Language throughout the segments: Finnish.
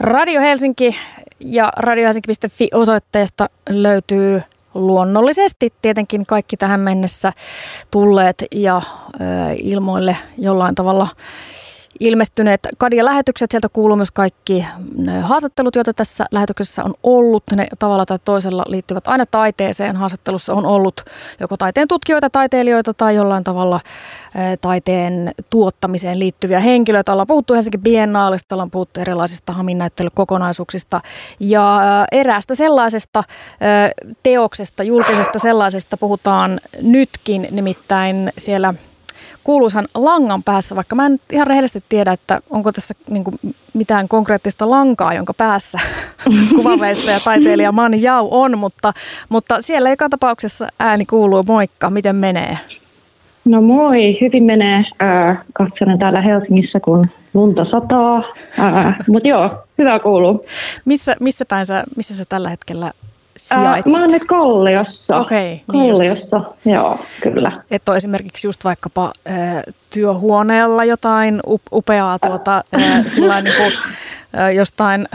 Radio Helsinki ja radiohelsinki.fi osoitteesta löytyy luonnollisesti tietenkin kaikki tähän mennessä tulleet ja ö, ilmoille jollain tavalla ilmestyneet Kadia-lähetykset. Sieltä kuuluu myös kaikki haastattelut, joita tässä lähetyksessä on ollut. Ne tavalla tai toisella liittyvät aina taiteeseen. Haastattelussa on ollut joko taiteen tutkijoita, taiteilijoita tai jollain tavalla taiteen tuottamiseen liittyviä henkilöitä. Ollaan puhuttu Helsingin Biennaalista, ollaan puhuttu erilaisista haminnäyttelykokonaisuuksista ja eräästä sellaisesta teoksesta, julkisesta sellaisesta puhutaan nytkin, nimittäin siellä – kuuluisan langan päässä, vaikka mä en ihan rehellisesti tiedä, että onko tässä niin kuin mitään konkreettista lankaa, jonka päässä kuvaveista ja taiteilija Mani Jau on, mutta, mutta siellä joka tapauksessa ääni kuuluu. Moikka, miten menee? No moi, hyvin menee. Äh, katselen täällä Helsingissä, kun lunta sataa. Äh, Mutta joo, hyvä kuuluu. Missä, missä päin sä, missä sä tällä hetkellä sijaitset? Äh, mä oon nyt Kalliossa. Okei. Okay, niin Kalliossa, just. joo, kyllä. Että on esimerkiksi just vaikkapa äh, työhuoneella jotain upeaa tuota, äh, sillä niin kuin, äh, jostain,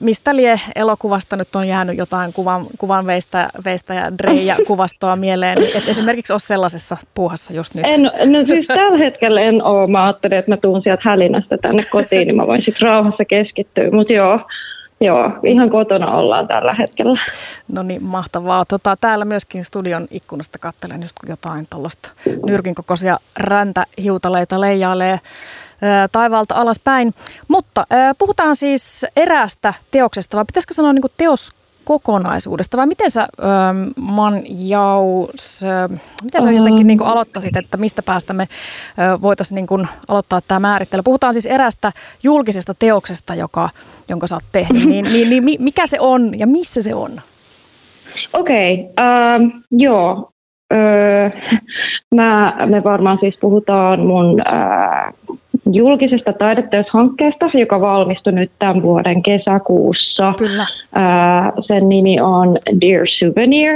mistä lie elokuvasta nyt on jäänyt jotain kuvan, kuvan veistä, veistä ja dreija kuvastoa mieleen, niin et esimerkiksi ole sellaisessa puuhassa just nyt. En, no siis tällä hetkellä en ole. Mä ajattelin, että mä tuun sieltä hälinästä tänne kotiin, niin mä voin sitten rauhassa keskittyä, mutta joo, Joo, ihan kotona ollaan tällä hetkellä. No niin, mahtavaa. Tota, täällä myöskin studion ikkunasta katselen just jotain tuollaista nyrkin kokoisia räntähiutaleita leijailee taivaalta alaspäin. Mutta puhutaan siis eräästä teoksesta, vai pitäisikö sanoa niin teos kokonaisuudesta, vai miten sä, ähm, Man Jaus, äh, miten sä um. jotenkin niin kuin aloittaisit, että mistä päästä me äh, voitaisiin niin kuin aloittaa tämä määrittely? Puhutaan siis erästä julkisesta teoksesta, joka, jonka sä oot tehnyt, niin, niin, niin mikä se on ja missä se on? Okei, okay, um, joo. Öö, mä, me varmaan siis puhutaan mun äh, julkisesta taideteoshankkeesta, joka valmistui nyt tämän vuoden kesäkuussa. Kyllä. sen nimi on Dear Souvenir,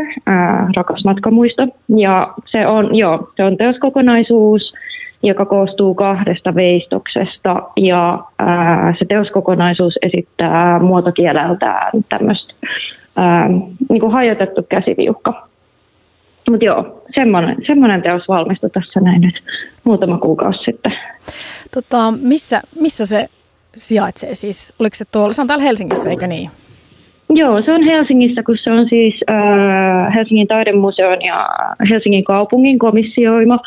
rakas matkamuisto. Ja se on, joo, se on teoskokonaisuus, joka koostuu kahdesta veistoksesta ja ää, se teoskokonaisuus esittää muotokieleltään tämmöistä niin hajotettu käsiviukka. Mutta joo, semmoinen, semmoinen teos valmistui tässä näin nyt muutama kuukausi sitten. Tota, missä, missä se sijaitsee siis? Oliko se tuolla, se on täällä Helsingissä, eikö niin? Joo, se on Helsingissä, kun se on siis äh, Helsingin taidemuseon ja Helsingin kaupungin komissioima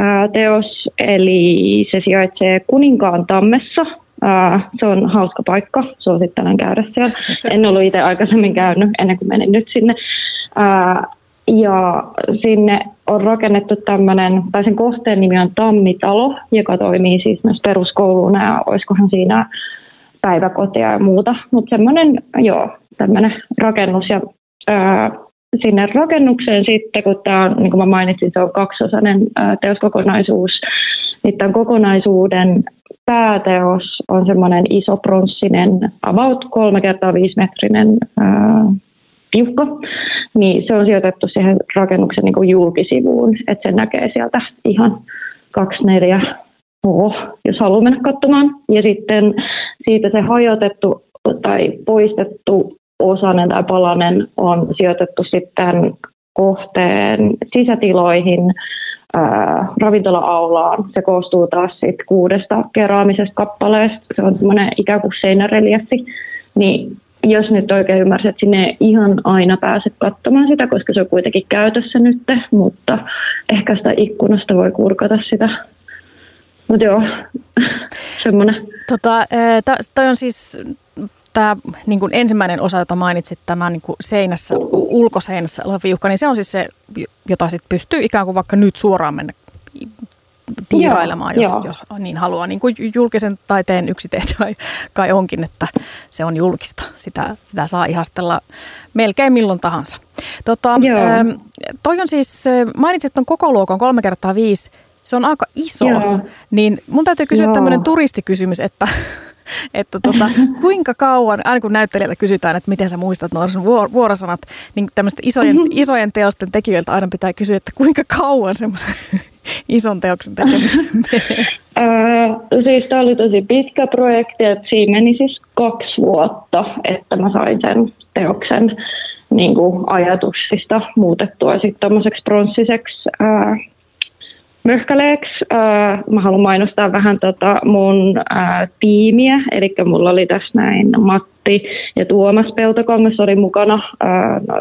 äh, teos, eli se sijaitsee Kuninkaan tammessa. Äh, se on hauska paikka, suosittelen käydä siellä. En ollut itse aikaisemmin käynyt ennen kuin menin nyt sinne. Äh, ja sinne on rakennettu tämmöinen, tai sen kohteen nimi on Tammitalo, joka toimii siis myös peruskouluna ja olisikohan siinä päiväkotia ja muuta. Mutta semmoinen, joo, tämmöinen rakennus ja ää, sinne rakennukseen sitten, kun tämä on, niin kuin mä mainitsin, se on kaksiosainen ää, teoskokonaisuus, niin tämän kokonaisuuden pääteos on semmoinen iso pronssinen, about kolme kertaa viisi metrinen ää, piukka, niin se on sijoitettu siihen rakennuksen niin kuin julkisivuun, että se näkee sieltä ihan 24 oh, jos haluaa mennä katsomaan. Ja sitten siitä se hajotettu tai poistettu osanen tai palanen on sijoitettu sitten kohteen sisätiloihin, ää, ravintola-aulaan. Se koostuu taas sit kuudesta keraamisesta kappaleesta. Se on semmoinen ikään kuin seinärelieffi. Niin jos nyt oikein ymmärsit, että sinne ei ihan aina pääse katsomaan sitä, koska se on kuitenkin käytössä nyt, mutta ehkä sitä ikkunasta voi kurkata sitä. Mutta joo, semmoinen. Tota, toi on siis tämä niin kuin ensimmäinen osa, jota mainitsit, tämä niin kuin seinässä, ulkoseinässä oleva viuhka, niin se on siis se, jota sit pystyy ikään kuin vaikka nyt suoraan mennä tiirailemaan, jos, jos niin haluaa. Niin kuin julkisen taiteen yksi tehtävä kai onkin, että se on julkista. Sitä, sitä saa ihastella melkein milloin tahansa. Tota, ähm, toi on siis, mainitsit tuon koko luokan kolme kertaa viisi, se on aika iso, Joo. niin mun täytyy kysyä tämmöinen turistikysymys, että että tota, kuinka kauan, aina kun näyttelijältä kysytään, että miten sä muistat nuo vuorosanat, niin tämmöisten isojen, mm-hmm. isojen teosten tekijöiltä aina pitää kysyä, että kuinka kauan semmoisen ison teoksen tekemiseen menee? Öö, Öö, siis tämä oli tosi pitkä projekti, että siinä meni siis kaksi vuotta, että mä sain sen teoksen niin kuin ajatuksista muutettua sitten tuommoiseksi pronssiseksi ää, möhkäleeksi. Ää, mä haluan mainostaa vähän tota mun ää, tiimiä, eli mulla oli tässä näin Matti ja Tuomas Peltokangas oli mukana ää, no,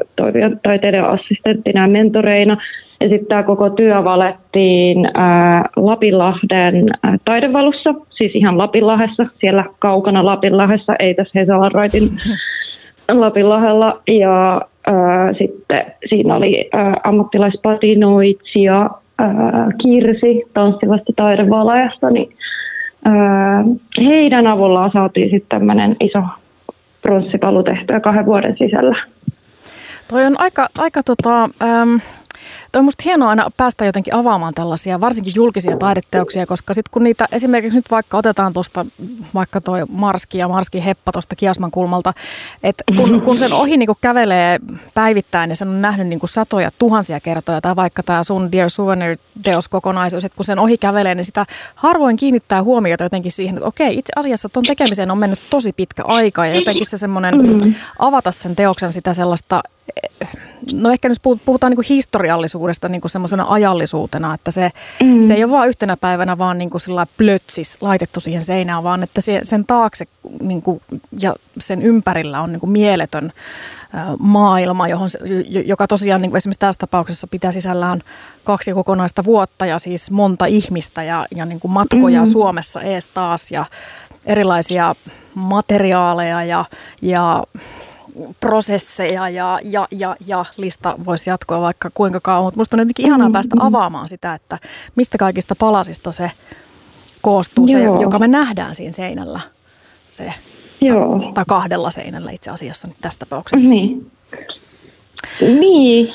taiteiden assistenttina ja mentoreina. Ja sitten tämä koko työ valettiin ää, Lapinlahden ää, taidevalossa, siis ihan Lapinlahdessa, siellä kaukana Lapinlahdessa, ei tässä Hesalanraitin Lapinlahdella. Ja ää, sitten siinä oli ää, ammattilaispatinoitsija Kirsi tanssivasta taidevalajasta, niin heidän avullaan saatiin sitten tämmöinen iso pronssipalu tehtyä kahden vuoden sisällä. Toi on aika, aika tota, äm, Toi on musta hienoa aina päästä jotenkin avaamaan tällaisia, varsinkin julkisia taideteoksia, koska sitten kun niitä esimerkiksi nyt vaikka otetaan tuosta vaikka toi Marski ja Marski Heppa tuosta Kiasman kulmalta, että kun, kun sen ohi niin kävelee päivittäin ja sen on nähnyt niin satoja tuhansia kertoja, tai vaikka tämä sun Dear Souvenir-teoskokonaisuus, että kun sen ohi kävelee, niin sitä harvoin kiinnittää huomiota jotenkin siihen, että okei, itse asiassa tuon tekemiseen on mennyt tosi pitkä aika ja jotenkin se semmoinen mm. avata sen teoksen sitä sellaista no ehkä nyt puhutaan niin historiallisuudesta niin kuin semmoisena ajallisuutena, että se, mm. se ei ole vain yhtenä päivänä vaan niin kuin plötsis laitettu siihen seinään, vaan että se, sen taakse niin kuin, ja sen ympärillä on niin kuin mieletön maailma, johon, joka tosiaan niin kuin esimerkiksi tässä tapauksessa pitää sisällään kaksi kokonaista vuotta ja siis monta ihmistä ja, ja niin kuin matkoja mm. Suomessa ees taas ja erilaisia materiaaleja ja, ja prosesseja ja, ja, ja, ja lista voisi jatkoa vaikka kuinka kauan. Mutta musta on jotenkin ihanaa päästä mm. avaamaan sitä, että mistä kaikista palasista se koostuu, se, joka me nähdään siinä seinällä. Se, Joo. Tai kahdella seinällä itse asiassa nyt tässä tapauksessa. Niin. Niin.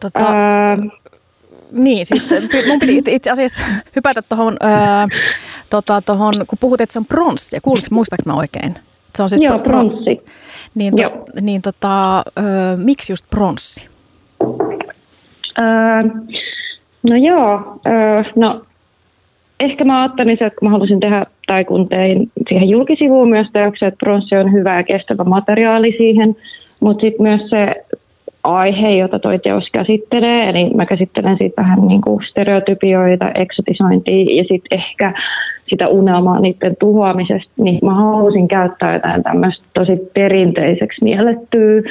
Tota, Ää... Niin, siis mun piti itse asiassa hypätä tuohon, tota, kun puhut, että se on pronssi, ja kuuliko, muistaaks mä oikein? Se on siis Joo, pronssi. Niin, to, niin tota, ö, miksi just pronssi? Öö, no joo, öö, no ehkä mä ajattelin se, että kun mä halusin tehdä, tai kun tein siihen julkisivuun myös teoksen, että pronssi on hyvä ja kestävä materiaali siihen, mutta sitten myös se aihe, jota toi teos käsittelee, eli mä käsittelen siitä vähän niin kuin stereotypioita, eksotisointia ja sitten ehkä sitä unelmaa niiden tuhoamisesta, niin mä halusin käyttää jotain tämmöistä tosi perinteiseksi miellettyä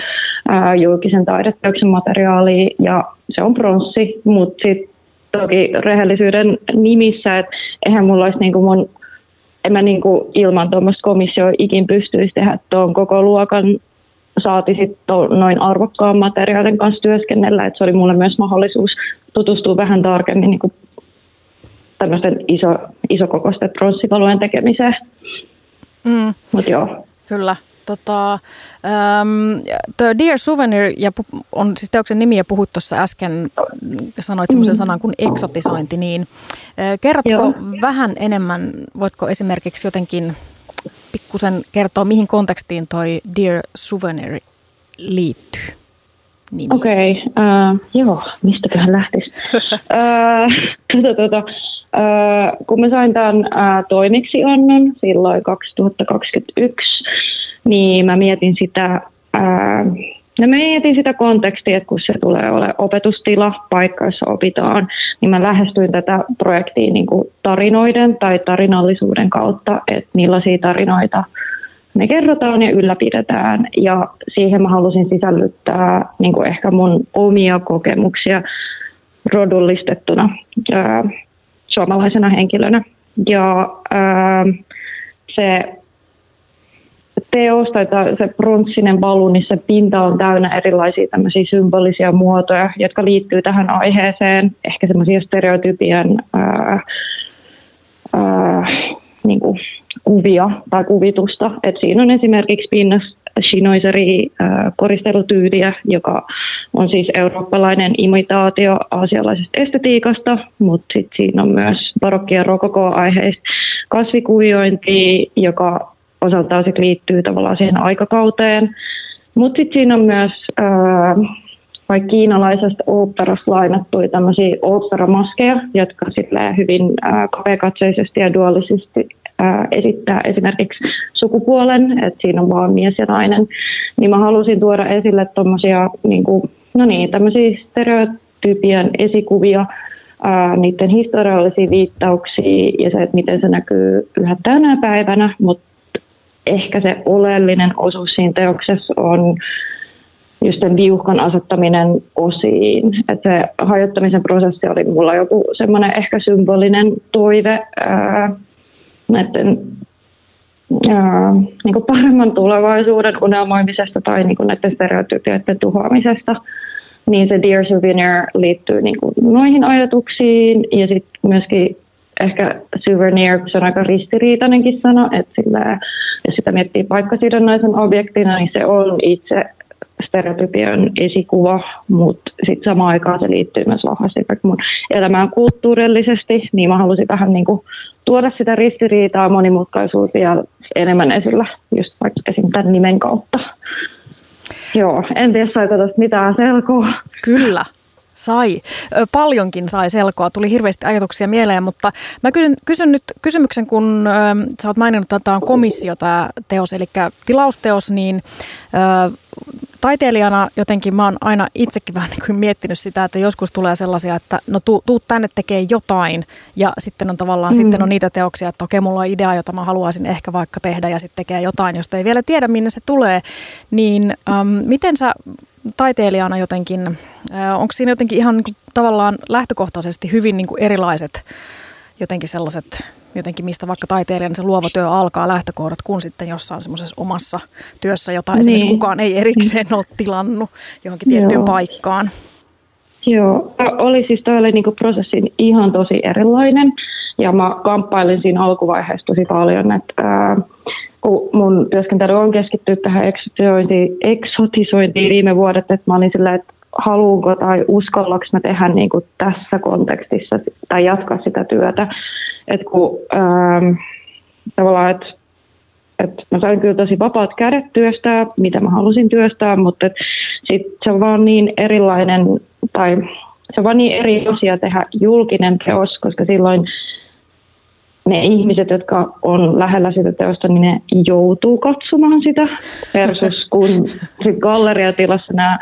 ää, julkisen taideteoksen materiaalia, ja se on pronssi, mutta sitten toki rehellisyyden nimissä, että eihän mulla olisi niinku mun en mä niinku ilman tuommoista komissioa ikin pystyisi tehdä tuon koko luokan saati sitten noin arvokkaan materiaalin kanssa työskennellä, että se oli mulle myös mahdollisuus tutustua vähän tarkemmin niin tämmöisten iso, isokokoisten pronssipalujen tekemiseen. Mm. Mut joo. Kyllä. Tota, um, the Dear Souvenir ja on siis teoksen nimi ja puhut tuossa äsken, sanoit semmoisen mm. sanan kuin eksotisointi, niin äh, kerrotko Joo. vähän enemmän, voitko esimerkiksi jotenkin pikkusen kertoa, mihin kontekstiin toi Dear Souvenir liittyy? Okei, okay, uh, joo, mistäköhän lähtisi? uh, tuota, tuota, uh, kun mä sain tämän uh, toimeksiannon silloin 2021, niin mä mietin sitä uh, No mä mietin sitä kontekstia, että kun se tulee ole opetustila, paikka, jossa opitaan, niin mä lähestyin tätä projektia niin kuin tarinoiden tai tarinallisuuden kautta, että millaisia tarinoita me kerrotaan ja ylläpidetään. Ja siihen mä halusin sisällyttää niin kuin ehkä mun omia kokemuksia rodullistettuna ää, suomalaisena henkilönä. Ja ää, se teos tai se pronssinen balu, niin se pinta on täynnä erilaisia tämmöisiä symbolisia muotoja, jotka liittyy tähän aiheeseen. Ehkä semmoisia stereotypien ää, ää, niin kuin kuvia tai kuvitusta. Et siinä on esimerkiksi pinnassa shinoiseri koristelutyyliä, joka on siis eurooppalainen imitaatio aasialaisesta estetiikasta, mutta sitten siinä on myös barokki- ja rokoko-aiheista kasvikuviointi, joka osaltaan sit liittyy tavallaan siihen aikakauteen. Mutta sitten siinä on myös ää, vaikka kiinalaisesta oopperasta lainattuja tämmöisiä oopperamaskeja, jotka hyvin kapeakatseisesti ja duaalisesti äh, esittää esimerkiksi sukupuolen, että siinä on vaan mies ja nainen, niin mä halusin tuoda esille tuommoisia niin kuin, no niin, tämmöisiä stereotypian esikuvia, ää, niiden historiallisia viittauksia ja se, että miten se näkyy yhä tänä päivänä, mutta ehkä se oleellinen osuus siinä teoksessa on just sen viuhkan asettaminen osiin. että se hajottamisen prosessi oli mulla joku semmoinen ehkä symbolinen toive ää, näiden ää, niin kuin paremman tulevaisuuden unelmoimisesta tai niin kuin näiden stereotypioiden tuhoamisesta. Niin se Dear Souvenir liittyy niin kuin noihin ajatuksiin ja sitten myöskin ehkä souvenir, se on aika ristiriitainenkin sana, että sillä, jos sitä miettii paikkasidonnaisen objektina, niin se on itse stereotypian esikuva, mutta sitten samaan aikaan se liittyy myös vahvasti mun elämään kulttuurillisesti, niin mä halusin vähän niin kuin tuoda sitä ristiriitaa, monimutkaisuutta ja enemmän esillä, just vaikka esim. tämän nimen kautta. Joo, en tiedä saiko tästä mitään selkoa. Kyllä, Sai. Paljonkin sai selkoa. Tuli hirveästi ajatuksia mieleen, mutta mä kysyn, kysyn nyt kysymyksen, kun ö, sä oot maininnut, että tämä on komissio tämä teos, eli tilausteos, niin ö, taiteilijana jotenkin mä oon aina itsekin vähän niin kuin miettinyt sitä, että joskus tulee sellaisia, että no tuu, tuu tänne tekee jotain ja sitten on tavallaan mm. sitten on niitä teoksia, että okei mulla on idea, jota mä haluaisin ehkä vaikka tehdä ja sitten tekee jotain, josta ei vielä tiedä minne se tulee, niin äm, miten sä taiteilijana jotenkin, äh, onko siinä jotenkin ihan niin kuin, tavallaan lähtökohtaisesti hyvin niin kuin erilaiset jotenkin sellaiset, jotenkin mistä vaikka taiteilijan se luova työ alkaa lähtökohdat, kun sitten jossain semmoisessa omassa työssä, jota niin. esimerkiksi kukaan ei erikseen ole tilannut johonkin tiettyyn Joo. paikkaan. Joo, oli siis toi oli niinku prosessin ihan tosi erilainen ja mä kamppailin siinä alkuvaiheessa tosi paljon, että ää, kun mun työskentely on keskittynyt tähän eksotisointiin, eksotisointiin viime vuodet, että mä olin silleen, että haluanko tai uskallaks mä tehdä niin kuin tässä kontekstissa tai jatkaa sitä työtä. Että kun ähm, tavallaan, että et mä sain kyllä tosi vapaat kädet työstää, mitä mä halusin työstää, mutta sit se on vaan niin erilainen, tai se on vaan niin eri asia tehdä julkinen teos, koska silloin ne ihmiset, jotka on lähellä sitä teosta, niin ne joutuu katsomaan sitä versus kun sit galleriatilassa nämä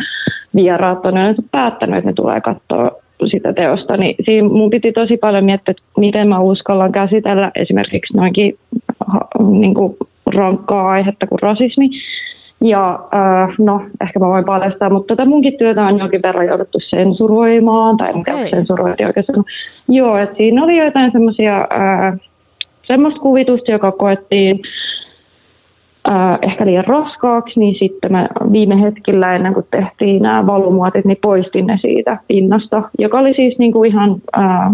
vieraat on yleensä päättänyt, että ne tulee katsoa sitä teosta, niin siinä mun piti tosi paljon miettiä, että miten mä uskallan käsitellä esimerkiksi noinkin niin kuin rankkaa aihetta kuin rasismi. Ja äh, no, ehkä mä voin paljastaa, mutta tätä munkin työtä on jonkin verran jouduttu sensuroimaan, tai okay. mitä sensurointi oikein Joo, että siinä oli joitain semmoisia äh, semmoista kuvitusta, joka koettiin äh, ehkä liian raskaaksi, niin sitten mä viime hetkellä ennen kuin tehtiin nämä valumuotit, niin poistin ne siitä pinnasta, joka oli siis niin kuin ihan äh,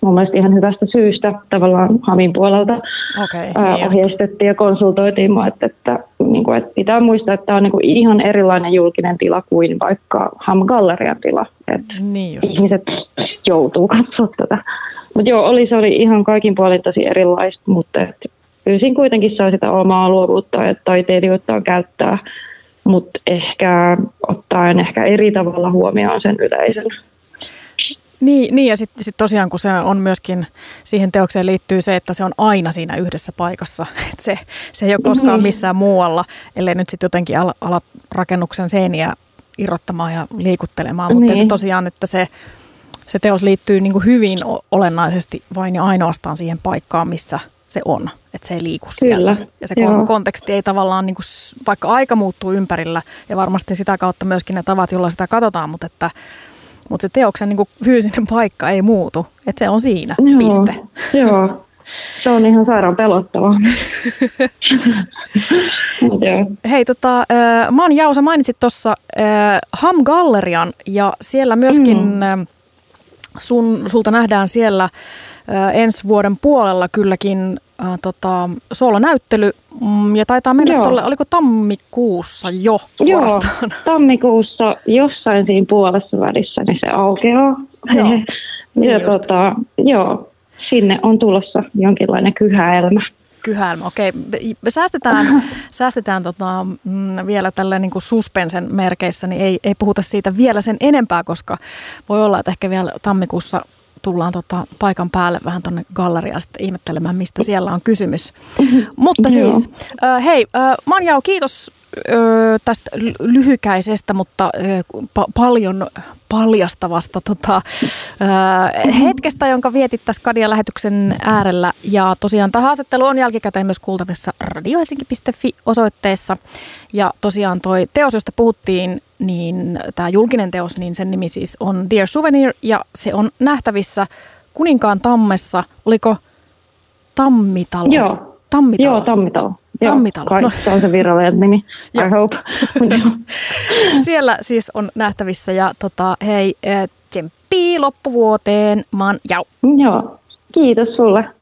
mun mielestä ihan hyvästä syystä tavallaan Hamin puolelta okay, niin ohjeistettiin ja konsultoitiin mua, että, että, niin kuin, että pitää muistaa, että tämä on niin kuin ihan erilainen julkinen tila kuin vaikka Ham-gallerian tila. Että niin ihmiset joutuu katsoa tätä. Mutta joo, oli, se oli ihan kaikin puolin tosi erilaista, mutta et, pyysin kuitenkin saa sitä omaa luovuutta ja taiteilijoita käyttää, mutta ehkä ottaen ehkä eri tavalla huomioon sen yleisön. Niin, niin ja sitten sit tosiaan kun se on myöskin, siihen teokseen liittyy se, että se on aina siinä yhdessä paikassa. Et se, se ei ole koskaan mm-hmm. missään muualla, ellei nyt sitten jotenkin ala, ala rakennuksen seiniä irrottamaan ja liikuttelemaan. Mutta niin. se tosiaan, että se, se teos liittyy niin kuin hyvin olennaisesti vain ja ainoastaan siihen paikkaan, missä se on, että se ei liiku Kyllä, sieltä. Ja se joo. konteksti ei tavallaan, niin kuin, vaikka aika muuttuu ympärillä ja varmasti sitä kautta myöskin ne tavat, joilla sitä katsotaan, mutta, että, mutta se teoksen niin kuin fyysinen paikka ei muutu, että se on siinä, joo, piste. Joo, se on ihan sairaan pelottavaa. Hei, tota, mä oon Jausa, mainitsit tuossa Ham Gallerian ja siellä myöskin mm sun, sulta nähdään siellä ensi vuoden puolella kylläkin äh, tota, soolonäyttely mm, ja taitaa mennä tuolle, oliko tammikuussa jo suorastaan? Joo, tammikuussa jossain siinä puolessa välissä niin se aukeaa. Joo, niin ja tota, joo, sinne on tulossa jonkinlainen kyhäelmä. Kyhälmä. Okei, säästetään, säästetään tota, mm, vielä tällä niin suspensen merkeissä, niin ei, ei puhuta siitä vielä sen enempää, koska voi olla, että ehkä vielä tammikuussa tullaan tota paikan päälle vähän tuonne galleriaan sitten ihmettelemään, mistä siellä on kysymys. Mutta siis, äh, hei, äh, Manjau, kiitos ö, tästä lyhykäisestä, mutta ö, pa- paljon paljastavasta tota, ö, hetkestä, jonka vietit tässä Kadia-lähetyksen äärellä. Ja tosiaan tämä haastattelu on jälkikäteen myös kuultavissa radiohelsinki.fi osoitteessa. Ja tosiaan toi teos, josta puhuttiin, niin tämä julkinen teos, niin sen nimi siis on Dear Souvenir ja se on nähtävissä Kuninkaan tammessa. Oliko Tammitalo? Joo. Tammitalo. Joo, Tammitalo. Tammitalo. Joo, no. se on se virallinen nimi, I hope. Siellä siis on nähtävissä ja tota, hei, eh, tsemppii loppuvuoteen, man jau. Joo, kiitos sulle.